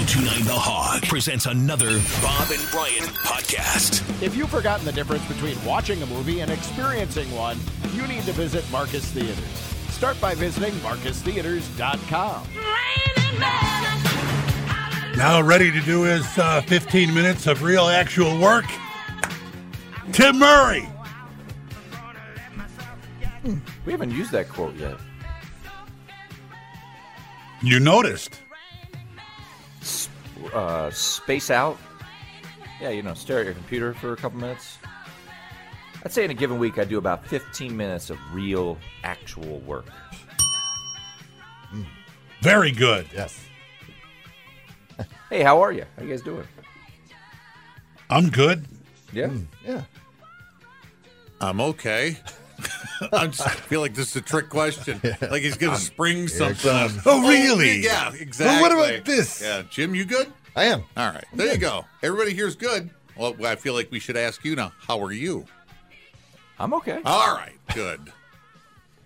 1029 The Hog presents another Bob and Brian podcast. If you've forgotten the difference between watching a movie and experiencing one, you need to visit Marcus Theatres. Start by visiting marcustheaters.com. Now ready to do his uh, 15 minutes of real actual work? Tim Murray. We haven't used that quote yet. You noticed. Uh, space out. Yeah, you know, stare at your computer for a couple minutes. I'd say in a given week, I do about 15 minutes of real, actual work. Very good. Yes. Hey, how are you? How you guys doing? I'm good. Yeah. Yeah. I'm okay. I just feel like this is a trick question. Like he's going to spring something. up. Oh, really? Yeah, exactly. Well, what about this? Yeah, Jim, you good? I am. All right, there you go. Everybody here's good. Well, I feel like we should ask you now. How are you? I'm okay. All right, good.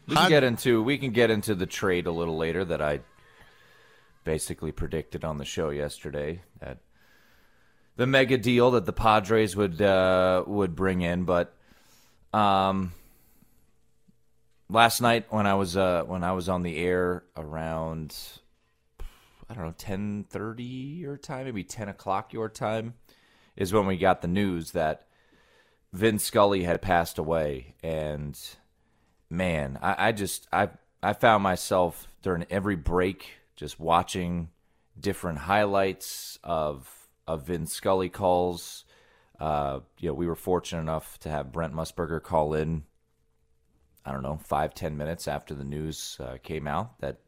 We can get into we can get into the trade a little later that I basically predicted on the show yesterday that the mega deal that the Padres would uh, would bring in, but um, last night when I was uh, when I was on the air around I don't know ten thirty your time, maybe ten o'clock your time, is when we got the news that Vin Scully had passed away, and man, I, I just I I found myself during every break just watching different highlights of of Vin Scully calls. Uh, you know, we were fortunate enough to have Brent Musburger call in. I don't know, five ten minutes after the news uh, came out that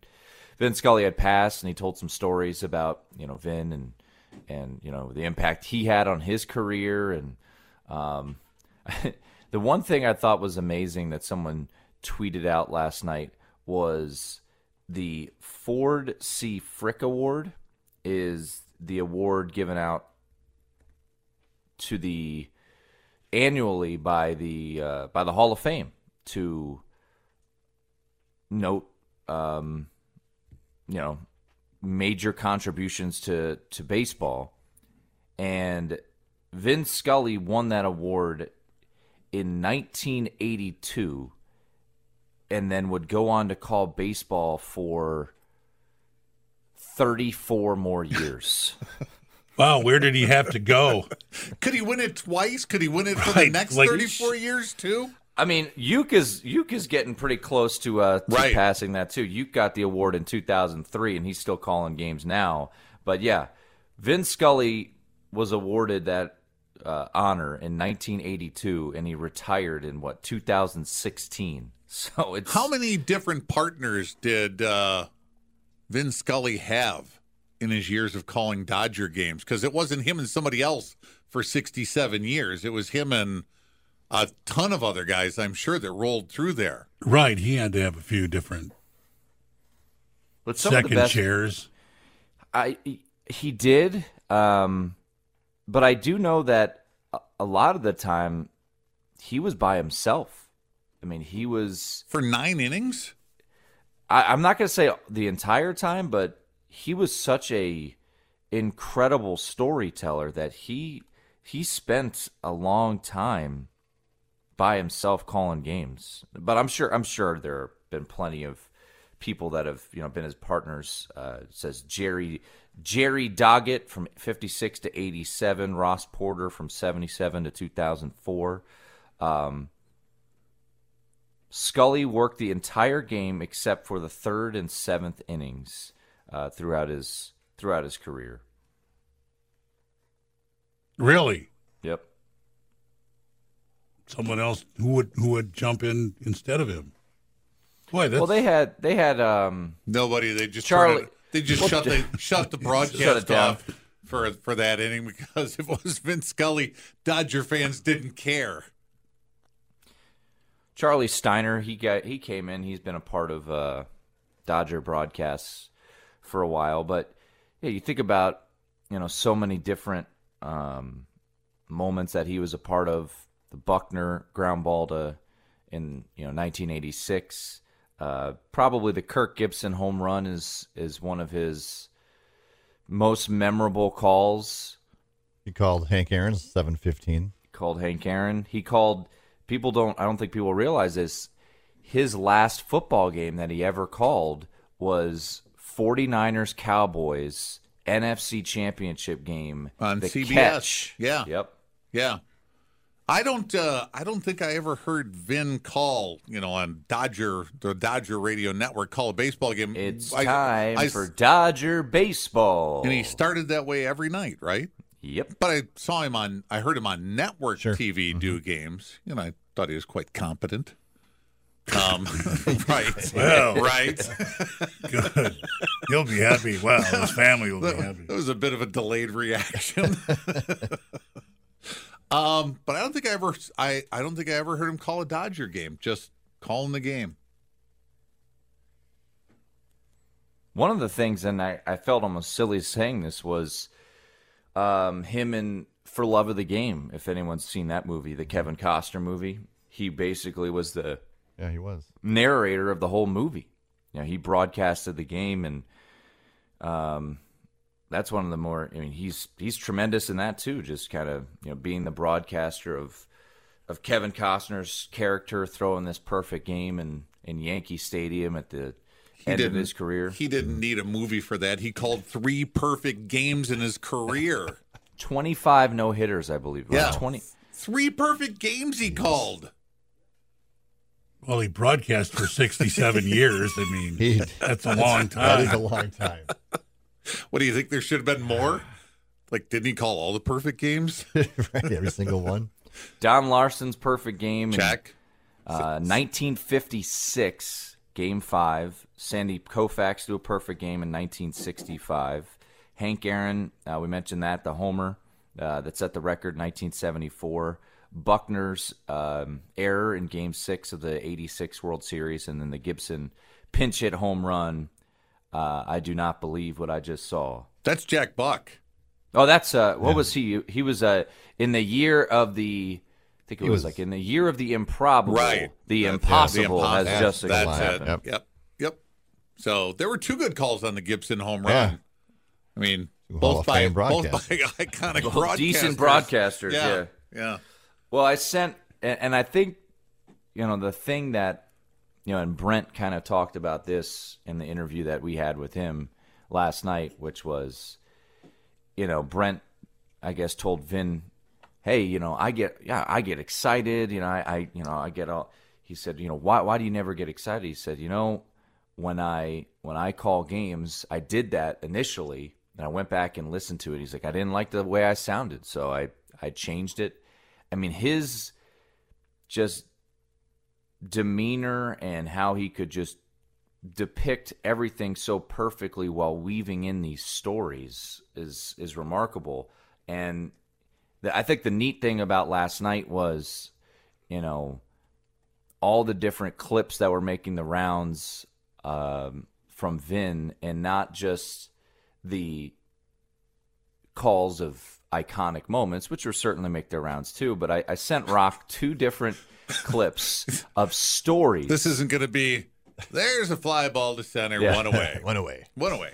Vin Scully had passed, and he told some stories about you know Vin and and you know the impact he had on his career and um, the one thing I thought was amazing that someone tweeted out last night was the Ford C. Frick Award is the award given out to the annually by the uh, by the Hall of Fame to note um, you know major contributions to to baseball and Vin Scully won that award in 1982 and then would go on to call baseball for 34 more years. Wow, where did he have to go? Could he win it twice? Could he win it for the next like- 34 years too? I mean, Uke is Uke is getting pretty close to uh to Right. passing that too. Uke got the award in 2003 and he's still calling games now. But yeah, Vin Scully was awarded that uh, honor in 1982 and he retired in what 2016. So it's How many different partners did uh, Vin Scully have in his years of calling Dodger games? Because it wasn't him and somebody else for 67 years. It was him and a ton of other guys, I'm sure, that rolled through there. Right, he had to have a few different but some of the second best chairs. I he did, um, but I do know that a, a lot of the time he was by himself. I mean, he was. For nine innings? I, I'm not going to say the entire time, but he was such a incredible storyteller that he he spent a long time by himself calling games. But I'm sure I'm sure there have been plenty of people that have you know been his partners. Uh, says Jerry Jerry Doggett from 56 to 87, Ross Porter from 77 to 2004. Um, Scully worked the entire game except for the third and seventh innings uh, throughout his throughout his career. Really? Yep. Someone else who would who would jump in instead of him. Boy, that's Well, they had they had um, Nobody. They just Charlie- turn it- they just shut the shut the broadcast Shut off for for that inning because it was Vince Scully. Dodger fans didn't care. Charlie Steiner. He got he came in. He's been a part of uh, Dodger broadcasts for a while, but yeah, you think about you know so many different um, moments that he was a part of. The Buckner ground ball to in you know 1986. Uh, probably the Kirk Gibson home run is is one of his most memorable calls He called Hank Aaron's 715. called Hank Aaron. He called people don't I don't think people realize this. His last football game that he ever called was 49ers Cowboys NFC Championship game On the CBS. Catch. Yeah. Yep. Yeah. I don't uh I don't think I ever heard Vin call, you know, on Dodger the Dodger radio network call a baseball game. It's I- time I- for Dodger baseball. and he started that way every night, right? Yep. But I saw him on I heard him on network Sure. TV do games. and I thought he was quite competent. Um right. Well. right. Good. You'll be happy. Well, his family will be happy. That was a bit of a delayed reaction. Um, but I don't think I ever I, I don't think I ever heard him call a Dodger game. Just calling the game. One of the things, and I, I felt almost silly saying this, was um, him in For Love of the Game. If anyone's seen that movie, the Kevin Costner movie, he basically was the Yeah, he was. narrator of the whole movie. You know, he broadcasted the game, and um, that's one of the more. I mean, he's he's tremendous in that too. Just kind of you know being the broadcaster of of Kevin Costner's character throwing this perfect game in in Yankee Stadium at the end of his career. He didn't mm-hmm. need a movie for that. He called three perfect games in his career. Twenty five no hitters, I believe. Yeah. twenty. three perfect games he called. Well, he broadcast for 67 years. I mean, He, that's a long time. that is a long time. What do you think? There should have been more. Like, didn't he call all the perfect games? right, every single one. Don Larsen's perfect game. in, Uh, 1956, Game Five. Sandy Koufax do a perfect game in 1965. Hank Aaron, uh, we mentioned that the homer uh, that set the record, in 1974. Buckner's um, error in Game Six of the '86 World Series, and then the Gibson pinch hit home run. Uh, I do not believe what I just saw. That's Jack Buck. Oh, that's uh, what was he? He was uh, in the year of the. I think it was, was- like in the year of the improbable. Right. The That's- impossible the has impossible. just That's happened. it. Yep. Yep. Yep. So there were two good calls on the Gibson home run. Yeah. I mean, both by both by iconic Both broadcasters. decent broadcasters, yeah. Yeah. Well, I sent, and, and I think, you know, the thing that, you know, and Brent kind of talked about this in the interview that we had with him last night, which was, you know, Brent, I guess, told Vin, hey, you know, I get, yeah, I get excited, you know, I, I you know, I get all. He said, you know, why, why do you never get excited? He said, you know, when I, when I call games, I did that initially, and I went back and listened to it. He's like, I didn't like the way I sounded, so I, I changed it. I mean, his just demeanor and how he could just depict everything so perfectly while weaving in these stories is is remarkable. And the, I think the neat thing about last night was, you know, all the different clips that were making the rounds um, from Vin, and not just the calls of iconic moments, which will certainly make their rounds too. But I, I sent Rock two different clips of stories. This isn't going to be. There's a fly ball to center, Yeah. one away, Went away. one away.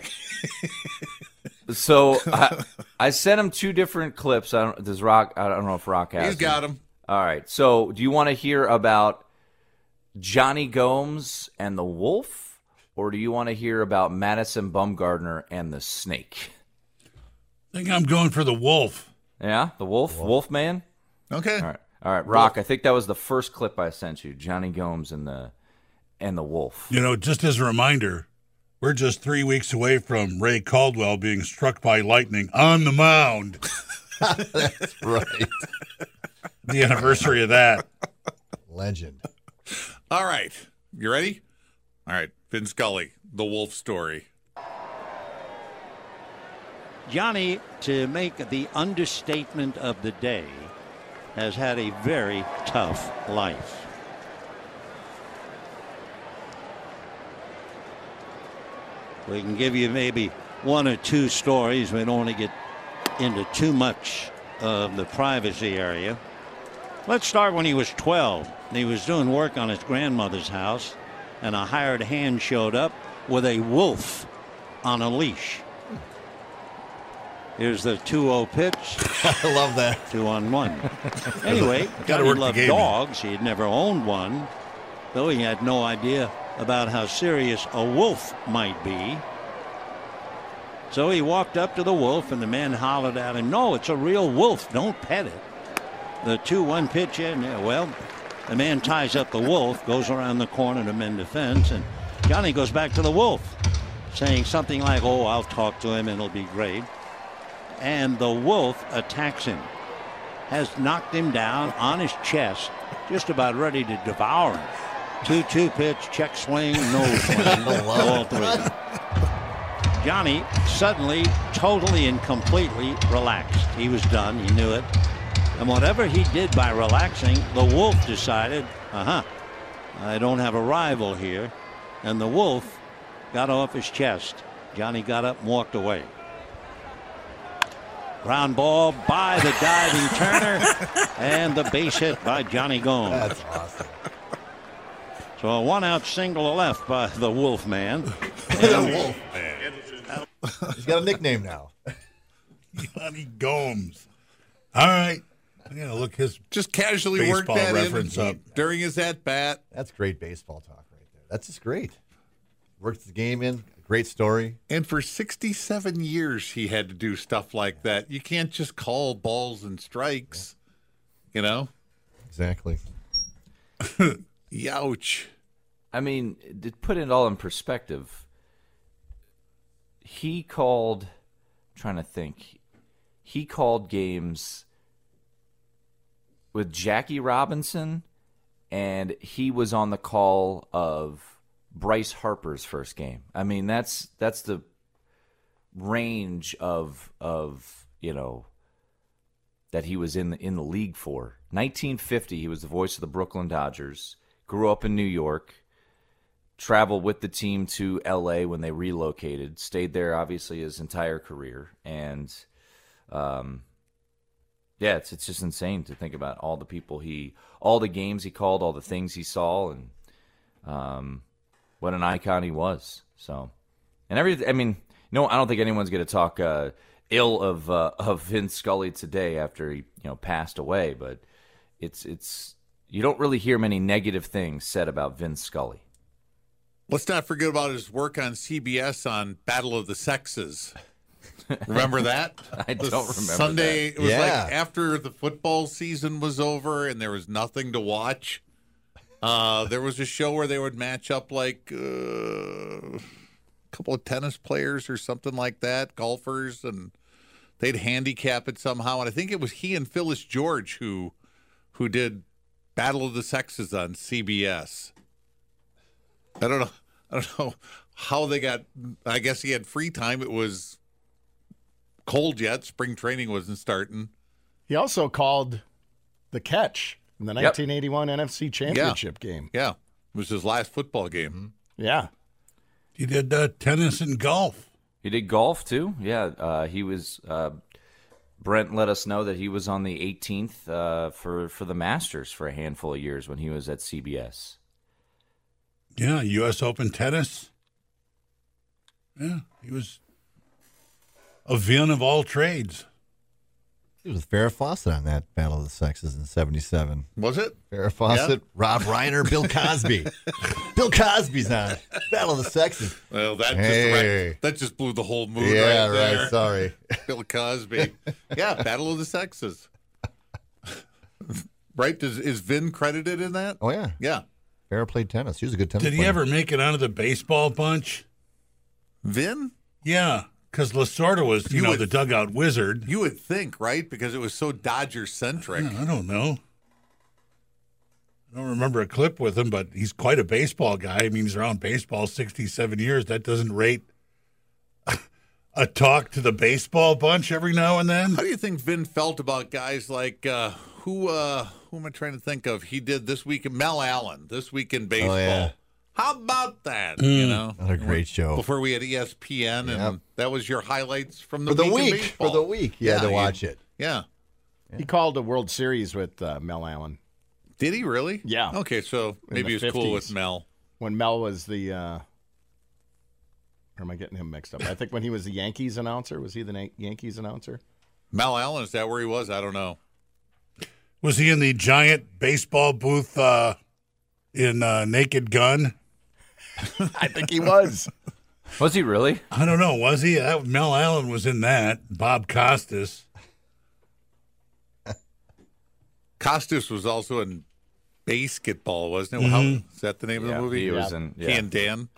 So I, I sent him two different clips. I don't, does Rock? I don't know if Rock has. He's them. got him. All right. So do you want to hear about Jonny Gomes and the Wolf, or do you want to hear about Madison Bumgarner and the Snake? I think I'm going for the wolf. Yeah, the Wolf, Wolf Man. Okay. All right, all right, Rock. I think that was the first clip I sent you. Jonny Gomes and the and the Wolf. You know, just as a reminder, we're just three weeks away from Ray Caldwell being struck by lightning on the mound. That's right. The anniversary of that. Legend. All right. You ready? All right. Vin Scully, the wolf story. Jonny, to make the understatement of the day, has had a very tough life. We can give you maybe one or two stories. We don't want to get into too much of the privacy area. Let's start when he was 12. He was doing work on his grandmother's house, and a hired hand showed up with a wolf on a leash. Here's the 2-0 pitch. I love that. Two on one. Anyway, Jonny loved dogs. He had never owned one, though he had no idea about how serious a wolf might be. So he walked up to the wolf, and the man hollered at him, No, it's a real wolf. Don't pet it. The 2 1 pitch in. Yeah, well, the man ties up the wolf, goes around the corner to mend the fence, and Jonny goes back to the wolf, saying something like, Oh, I'll talk to him, and it'll be great. And the wolf attacks him has knocked him down on his chest, just about ready to devour him. 2 2 pitch, check swing, no swing. all three. Jonny suddenly, totally and completely relaxed. He was done. He knew it. And whatever he did by relaxing, the wolf decided, uh huh, I don't have a rival here. And the wolf got off his chest. Jonny got up and walked away. Ground ball by the diving Turner, and the base hit by Jonny Gomes. That's awesome. So a one out single left by the Wolf Man. Wolf. He's got a nickname now. Jonny Gomes. All right. I'm gonna look his Just casually worked Baseball that reference in up. during his at bat. That's great baseball talk right there. That's just great. Worked the game in. Great story. And for 67 years, he had to do stuff like that. You can't just call balls and strikes, you know? Exactly. Youch. I mean, to put it all in perspective, he called. I'm trying to think. He called games with Jackie Robinson, and he was on the call of Bryce Harper's first game. I mean, that's that's the range of of you know that he was in the, in the league for. 1950, he was the voice of the Brooklyn Dodgers. Grew up in New York. Traveled with the team to L.A. when they relocated. Stayed there obviously his entire career, and um, yeah, it's it's just insane to think about all the people he, all the games he called, all the things he saw, and um, what an icon he was. So, and every, I mean, no, I don't think anyone's going to talk uh, ill of uh, of Vince Scully today after he, you know, passed away. But it's it's you don't really hear many negative things said about Vince Scully. Let's not forget about his work on CBS on Battle of the Sexes. Remember that? I The don't remember Sunday, that. it was Yeah. like after the football season was over and there was nothing to watch. Uh, there was a show where they would match up like uh, a couple of tennis players or something like that, golfers, and they'd handicap it somehow. And I think it was he and Phyllis George who who did Battle of the Sexes on CBS. I don't know. I don't know how they got. I guess he had free time. It was cold yet. Spring training wasn't starting. He also called the catch in the Yep. 1981 NFC Championship game. Yeah, it was his last football game. Yeah. He did uh, tennis and golf. He did golf too. Yeah, uh, he was. Uh, Brent let us know that he was on the 18th uh, for for the Masters for a handful of years when he was at CBS. Yeah, U.S. Open tennis. Yeah, he was a Vin of all trades. He was with Farrah Fawcett on that Battle of the Sexes in '77. Was it? Farrah Fawcett, Rob Reiner, Bill Cosby. Bill Cosby's on it. Battle of the Sexes. Well, that Hey. just that just blew the whole mood yeah, right there. right. Sorry. Bill Cosby. yeah, Battle of the Sexes. right? Does is Vin credited in that? Oh yeah, Yeah, Farrah played tennis. He was a good tennis player. Did he ever make it onto the baseball bunch? Vin. Yeah, because Lasorda was, you, You know, would- the dugout wizard. You would think, right? Because it was so Dodger centric. Yeah, I don't know. I don't remember a clip with him, but he's quite a baseball guy. I mean, he's around baseball 67 years. That doesn't rate a talk to the baseball bunch every now and then. How do you think Vin felt about guys like uh, who? Uh, who am I trying to think of? He did this week. Mel Allen this week in baseball. Oh, yeah. How about that? You know, Another great show. before we had ESPN, and that was your highlights from the for the week. week. For the week, you had to you- watch it. Yeah. He called a World Series with uh, Mel Allen Did he really? Yeah. Okay, so In maybe he the was cool with Mel. when Mel was the uh, Or am I getting him mixed up? I think when he was the Yankees announcer, was he the Na- Yankees announcer? Mel Allen, is that where he was? I don't know. Was he in the giant baseball booth uh, in uh, Naked Gun? I think he was. Was he really? I don't know. Was he? That, Mel Allen was in that. Bob Costas. Costas was also in BASEketball, wasn't it? How, is that the name of the movie? he was in- He yeah. and Dan.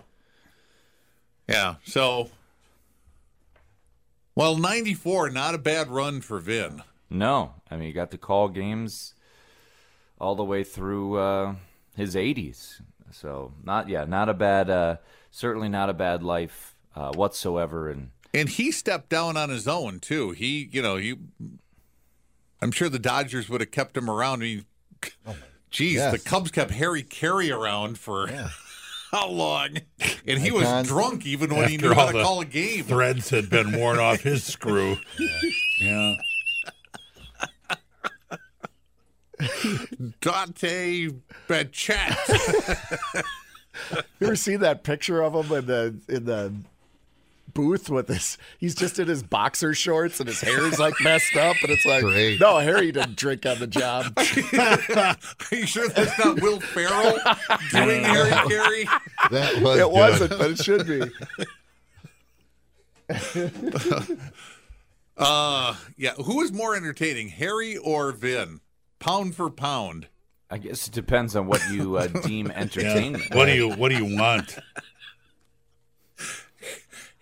Yeah. So, well, '94, not a bad run for Vin. No, I mean he got to call games all the way through uh, his 80s. So not yeah, not a bad, uh, certainly not a bad life uh, whatsoever. And And he stepped down on his own too. He, you know, he. I'm sure the Dodgers would have kept him around. I mean, geez, yes. the Cubs kept Harry Caray around for how long? And he was drunk even when he After knew how all to the call a game. Threads had been worn off his screw. Yeah. Dante Bichette. You ever seen that picture of him in the in the booth with this? He's just in his boxer shorts and his hair is like messed up, and it's like, Great. no, Harry didn't drink on the job. Are you sure that's not Will Ferrell doing Harry Caray? That was It good. wasn't, but it should be. Uh, yeah. Who is more entertaining, Harry or Vin? Pound for pound. I guess it depends on what you uh, deem yeah. entertainment. What do you What do you want?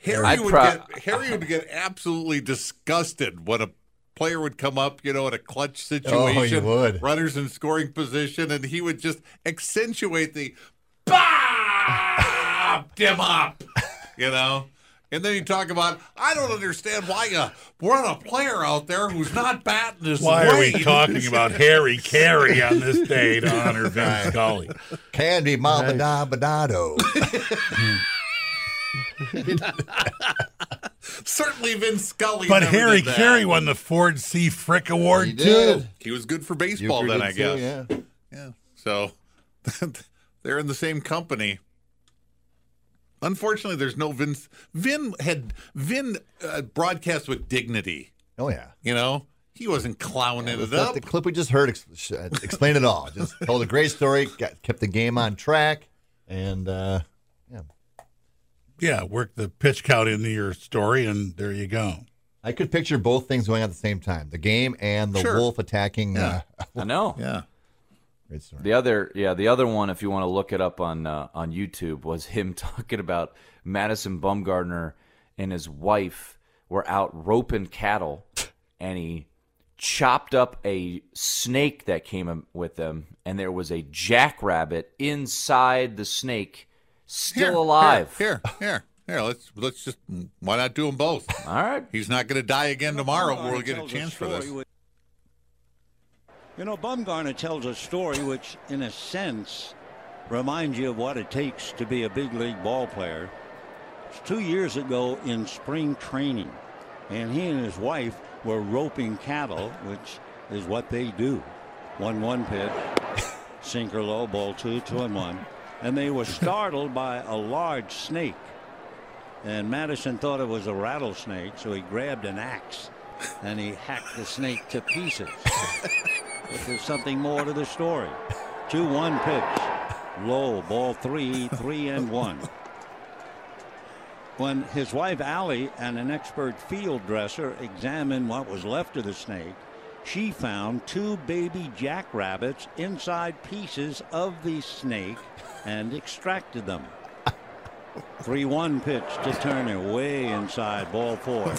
Harry I'd pro- get Harry would get absolutely disgusted when a player would come up, you know, in a clutch situation, would. runners in scoring position, and he would just accentuate the bah, dim up, you know. And then you talk about, I don't understand why you brought a player out there who's not batting his Why are we talking about Harry Caray on this day to honor Vin Scully? Candy Malvadabadado. Certainly, Vince Scully. But never Harry did that. Caray won the Ford C. Frick Award He too. He was good for baseball figured then, I too, guess. Yeah. Yeah. So they're in the same company. Unfortunately, there's no Vince. Vin had Vin uh, broadcast with dignity. Oh yeah. You know, he wasn't clowning it That- up. The clip we just heard ex- uh, explained it all. Just told a great story, got, kept the game on track, and uh, yeah, Yeah, work the pitch count into your story, and there you go. I could picture both things going on at the same time: the game and the Sure. wolf attacking. Uh, I know. yeah. Great story. The other, yeah, the other one, if you want to look it up on uh, on YouTube, was him talking about Madison Bumgarner and his wife were out roping cattle, and he chopped up a snake that came with them, and there was a jackrabbit inside the snake, still Here, alive. Here, here, here, here. Let's let's just why not do them both? All right, He's not going to die again tomorrow. Bumgarner We'll get a tells chance for story this. You know, Bumgarner tells a story which, in a sense, reminds you of what it takes to be a big league ball player. It's two years ago in spring training, and he and his wife were roping cattle, which is what they do. One one pitch, sinker low, ball two, two and one, and they were startled by a large snake. And Madison thought it was a rattlesnake, so he grabbed an axe and he hacked the snake to pieces. there's something more to the story. 2 1 pitch. Low, ball three, three and one. When his wife Allie and an expert field dresser examined what was left of the snake, she found two baby jackrabbits inside pieces of the snake and extracted them. 3 1 pitch to Turner, way inside, ball four.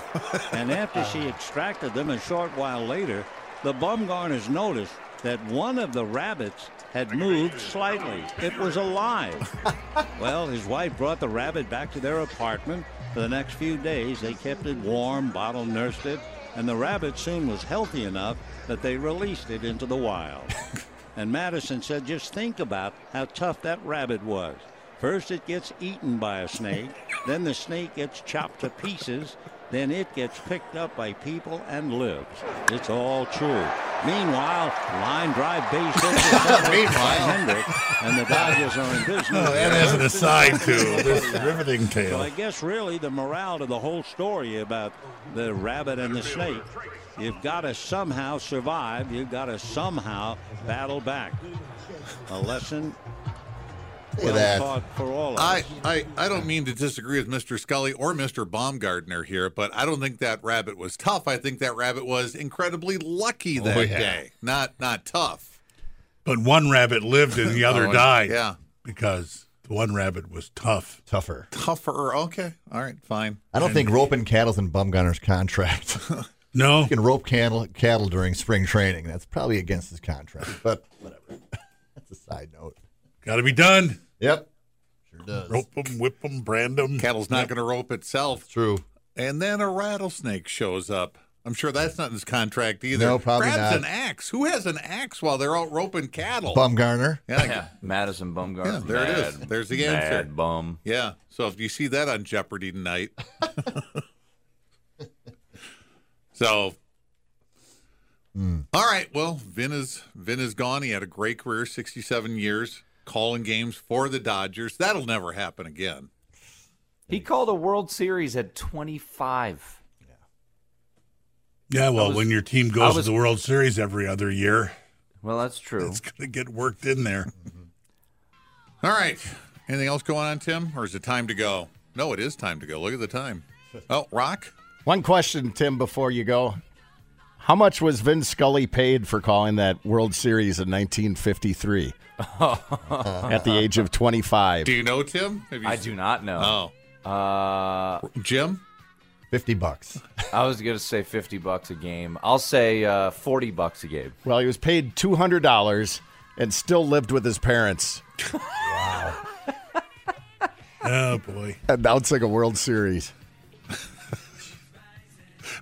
and after she extracted them a short while later, the Bumgarners noticed that one of the rabbits had moved slightly. It was alive. well, his wife brought the rabbit back to their apartment. For the next few days, they kept it warm, bottle nursed it, and the rabbit soon was healthy enough that they released it into the wild. And Madison said, just think about how tough that rabbit was. First, it gets eaten by a snake, then the snake gets chopped to pieces, then it gets picked up by people and lives. It's all true. Meanwhile, line drive base hit by Meanwhile. Hendrick, and the Dodgers are in business. Oh, and as an aside to this riveting So. I guess really the morale to the whole story about the rabbit and the snake, you've got to somehow survive. You've got to somehow battle back. A lesson Look at that. for all I. I, I don't mean to disagree with Mr. Scully or Mr. Baumgartner here, but I don't think that rabbit was tough. I think that rabbit was incredibly lucky oh, that Oh, yeah. day, not not tough. But one rabbit lived and the other Oh, died. Yeah, Because the one rabbit was tough. Tougher. tougher. Okay, all right, fine. I don't think roping cattle's in Bumgarner's contract. No, you can rope cattle, cattle during spring training. That's probably against his contract, but whatever. That's a side note. Got to be done. Yep. Sure does. Rope them, whip them, brand them. Cattle's not going to rope itself, True. and then a rattlesnake shows up. I'm sure that's not in his contract either. No, probably Grabs not. an axe. Who has an axe while they're out roping cattle? Bumgarner. Yeah, Yeah, Madison Bumgarner. Yeah, there it is. There's the answer. Mad bum. Yeah. So if you see that on Jeopardy tonight. so hmm. all right. Well, Vin is Vin is gone. He had a great career, 67 years, calling games for the Dodgers. That'll never happen again. He called a World Series at 25. Yeah, yeah well, was- when your team goes was- to the World Series every other year, Well, that's true. it's going to get worked in there. Mm-hmm. All right. Anything else going on, Tim? Or is it time to go? No, it is time to go. Look at the time. Oh, Rock? One question, Tim, before you go. How much was Vin Scully paid for calling that World Series in 1953 at the age of 25? Do you know, Tim? Have you I do not know. Oh. Uh, Jim? 50 bucks. I was gonna say 50 bucks a game. I'll say uh, 40 bucks a game. Well, he was paid $200 and still lived with his parents wow. Oh, boy. announcing a World Series.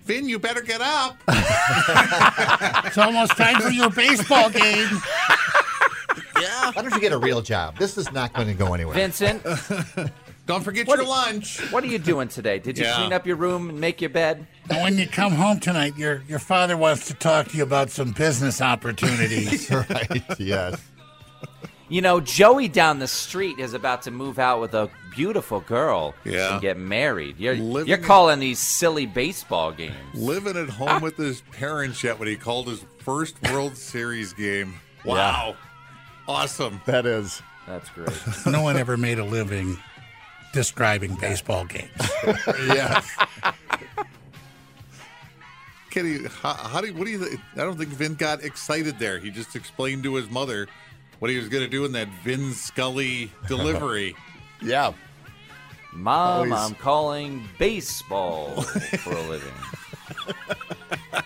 Vin, you better get up. It's almost time for your baseball game. Yeah. Why don't you get a real job? This is not going to go anywhere. Vincent, Don't forget What your do- lunch. what are you doing today? Did you Yeah. clean up your room and make your bed? And when you come home tonight, your your father wants to talk to you about some business opportunities. right. Yes. You know, Joey down the street is about to move out with a beautiful girl Yeah. and get married. You're, Living you're in- calling these silly baseball games. Living at home with his parents yet when he called his first World Series game. Wow. Awesome. That is. That's great. no one ever made a living describing baseball games. Yes. Kenny, how, how do you, what do you, I don't think Vin got excited there. He just explained to his mother what he was going to do in that Vin Scully delivery. Yeah. Mom, Always. I'm calling baseball for a living.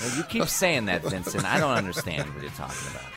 Well, you keep saying that, Vincent. I don't understand what you're talking about.